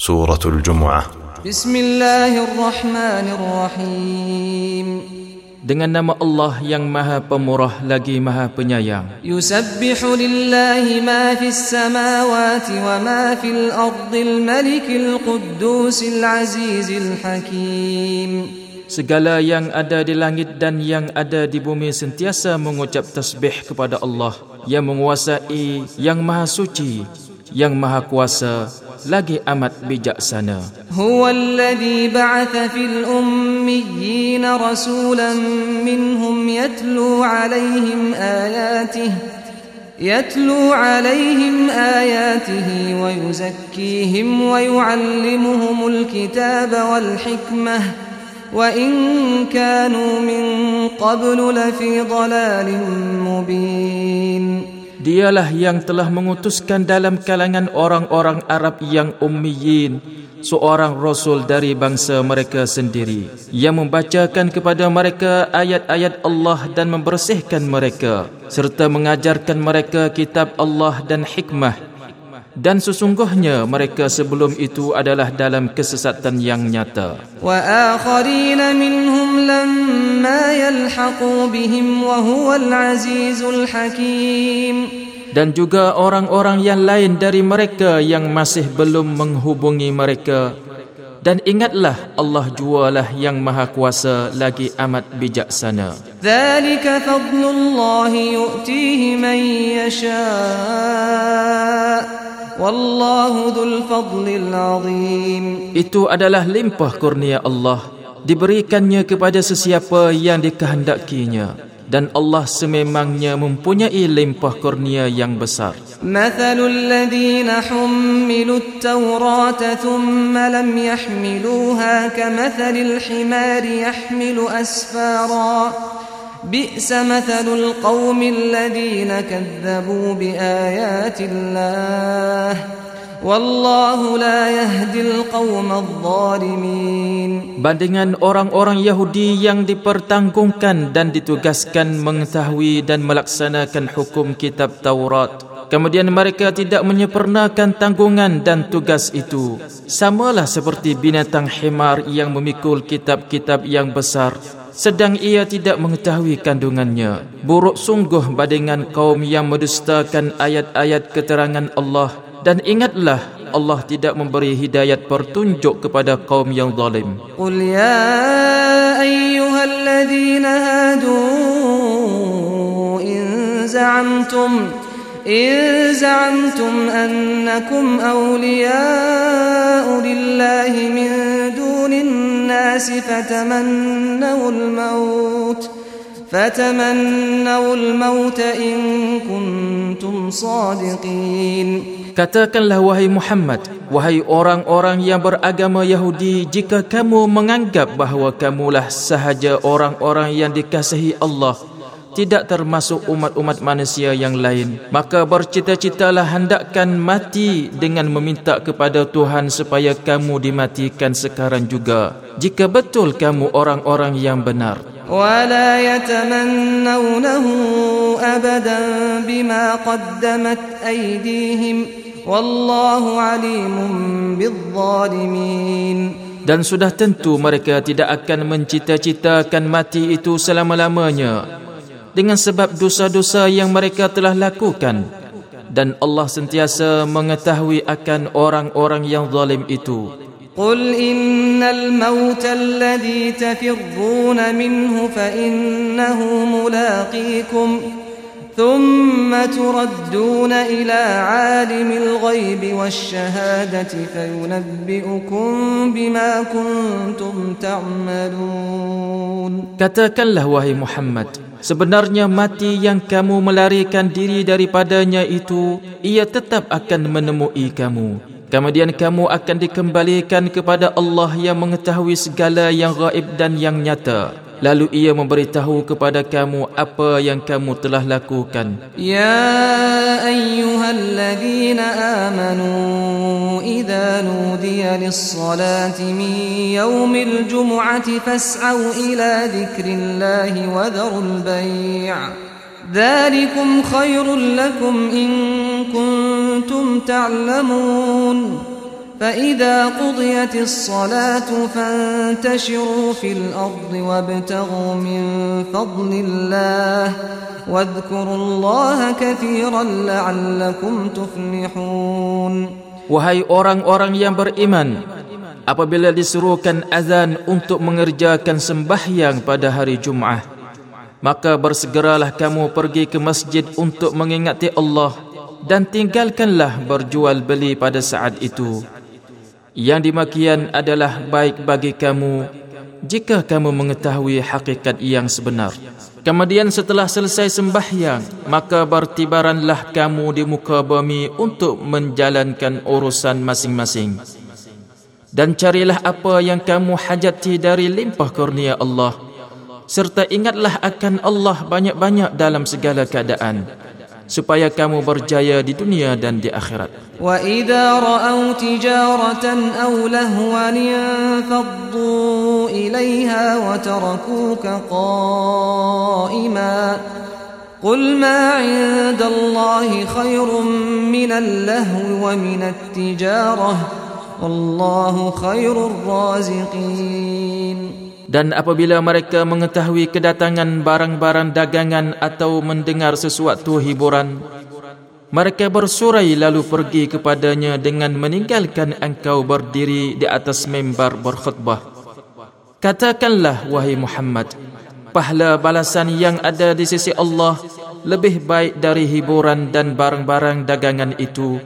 سورة الجمعة بسم الله الرحمن الرحيم Dengan nama Allah yang maha pemurah lagi maha penyayang يسبح لله ما في السماوات وما في الأرض الملك القدوس العزيز الحكيم Segala yang ada di langit dan yang ada di bumi sentiasa mengucap tasbih kepada Allah yang menguasai, yang maha suci, yang maha kuasa, lagi amat bijaksana. الذي بعث في الأميين رسولا منهم يتلو عليهم آياته يتلو عليهم آياته ويزكيهم ويعلمهم الكتاب والحكمة وإن كانوا من قبل لفي ضلال مبين Dialah yang telah mengutuskan dalam kalangan orang-orang Arab yang ummiyin seorang rasul dari bangsa mereka sendiri. Yang membacakan kepada mereka ayat-ayat Allah dan membersihkan mereka serta mengajarkan mereka kitab Allah dan hikmah dan sesungguhnya mereka sebelum itu adalah dalam kesesatan yang nyata. Dan juga orang-orang yang lain dari mereka yang masih belum menghubungi mereka. Dan ingatlah Allah jualah yang maha kuasa lagi amat bijaksana. Zalika fadlullahi yu'tihi man yashaa Wallahu dhul fadlil azim. Itu adalah limpah kurnia Allah diberikannya kepada sesiapa yang dikehendakinya. Dan Allah sememangnya mempunyai limpah kurnia yang besar. Mathalul ladina humilut tawrat thumma lam yahmiluha kamathalil himari yahmilu asfara' بئس مثل القوم الذين كذبوا بآيات الله والله لا يهدي القوم الظالمين bandingan orang-orang Yahudi yang dipertanggungan dan ditugaskan mengetahui dan melaksanakan hukum kitab Taurat Kemudian mereka tidak menyempurnakan tanggungan dan tugas itu. Samalah seperti binatang himar yang memikul kitab-kitab yang besar sedang ia tidak mengetahui kandungannya buruk sungguh badingan kaum yang mendustakan ayat-ayat keterangan Allah. Dan ingatlah Allah tidak memberi hidayat pertunjuk kepada kaum yang zalim. Qul ya ayyuhalladzina hadu in za'amtum إن زعمتم أنكم أولياء لله من دون الناس فتمنوا الموت فتمنوا الموت إن كنتم صادقين Katakanlah wahai Muhammad, wahai orang-orang yang beragama Yahudi, jika kamu menganggap bahawa kamulah sahaja orang-orang yang dikasihi Allah, tidak termasuk umat-umat manusia yang lain. Maka bercita-citalah hendakkan mati dengan meminta kepada Tuhan supaya kamu dimatikan sekarang juga. Jika betul kamu orang-orang yang benar. wala يتمنونه abadan bima qaddamat aydihim wallahu alimun بالظالمين dan sudah tentu mereka tidak akan mencita-citakan mati itu selama-lamanya dengan sebab dosa-dosa yang mereka telah lakukan dan Allah sentiasa mengetahui akan orang-orang yang zalim itu قل إن الموت الذي تفرون منه فإنه ملاقيكم ثم تردون إلى عالم الغيب والشهادة فينبئكم بما كنتم تعملون Katakanlah wahai Muhammad Sebenarnya mati yang kamu melarikan diri daripadanya itu Ia tetap akan menemui kamu Kemudian kamu akan dikembalikan kepada Allah yang mengetahui segala yang gaib dan yang nyata lalu ia memberitahu kepada kamu apa yang kamu telah lakukan ya ayyuhallazina amanu idza nudiya lis-salati min yaumil jumu'ati fas'au ila dhikrillahi wa dharul bay' ذلكم خير لكم إن كنتم تعلمون فإذا قضيت الصلاة فانتشروا في الأرض وابتغوا من فضل الله واذكروا الله كثيرا لعلكم تفلحون Wahai orang-orang yang beriman Apabila disuruhkan azan untuk mengerjakan sembahyang pada hari Jum'ah Maka bersegeralah kamu pergi ke masjid untuk mengingati Allah Dan tinggalkanlah berjual beli pada saat itu yang demikian adalah baik bagi kamu jika kamu mengetahui hakikat yang sebenar. Kemudian setelah selesai sembahyang, maka bertibaranlah kamu di muka bumi untuk menjalankan urusan masing-masing. Dan carilah apa yang kamu hajati dari limpah kurnia Allah. Serta ingatlah akan Allah banyak-banyak dalam segala keadaan supaya kamu berjaya di dunia dan di akhirat. وَإِذَا رَأَوْا تِجَارَةً أَوْ لَهْوًا فَضُّوا إِلَيْهَا وَتَرَكُوكَ قَائِمًا قُلْ مَا عِندَ اللَّهِ خَيْرٌ مِنَ اللَّهْوِ وَمِنَ التِّجَارَةِ وَاللَّهُ خَيْرُ الرَّازِقِينَ Dan apabila mereka mengetahui kedatangan barang-barang dagangan atau mendengar sesuatu hiburan, mereka bersurai lalu pergi kepadanya dengan meninggalkan engkau berdiri di atas mimbar berkhutbah. Katakanlah, wahai Muhammad, pahala balasan yang ada di sisi Allah lebih baik dari hiburan dan barang-barang dagangan itu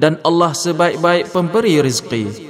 dan Allah sebaik-baik pemberi rezeki.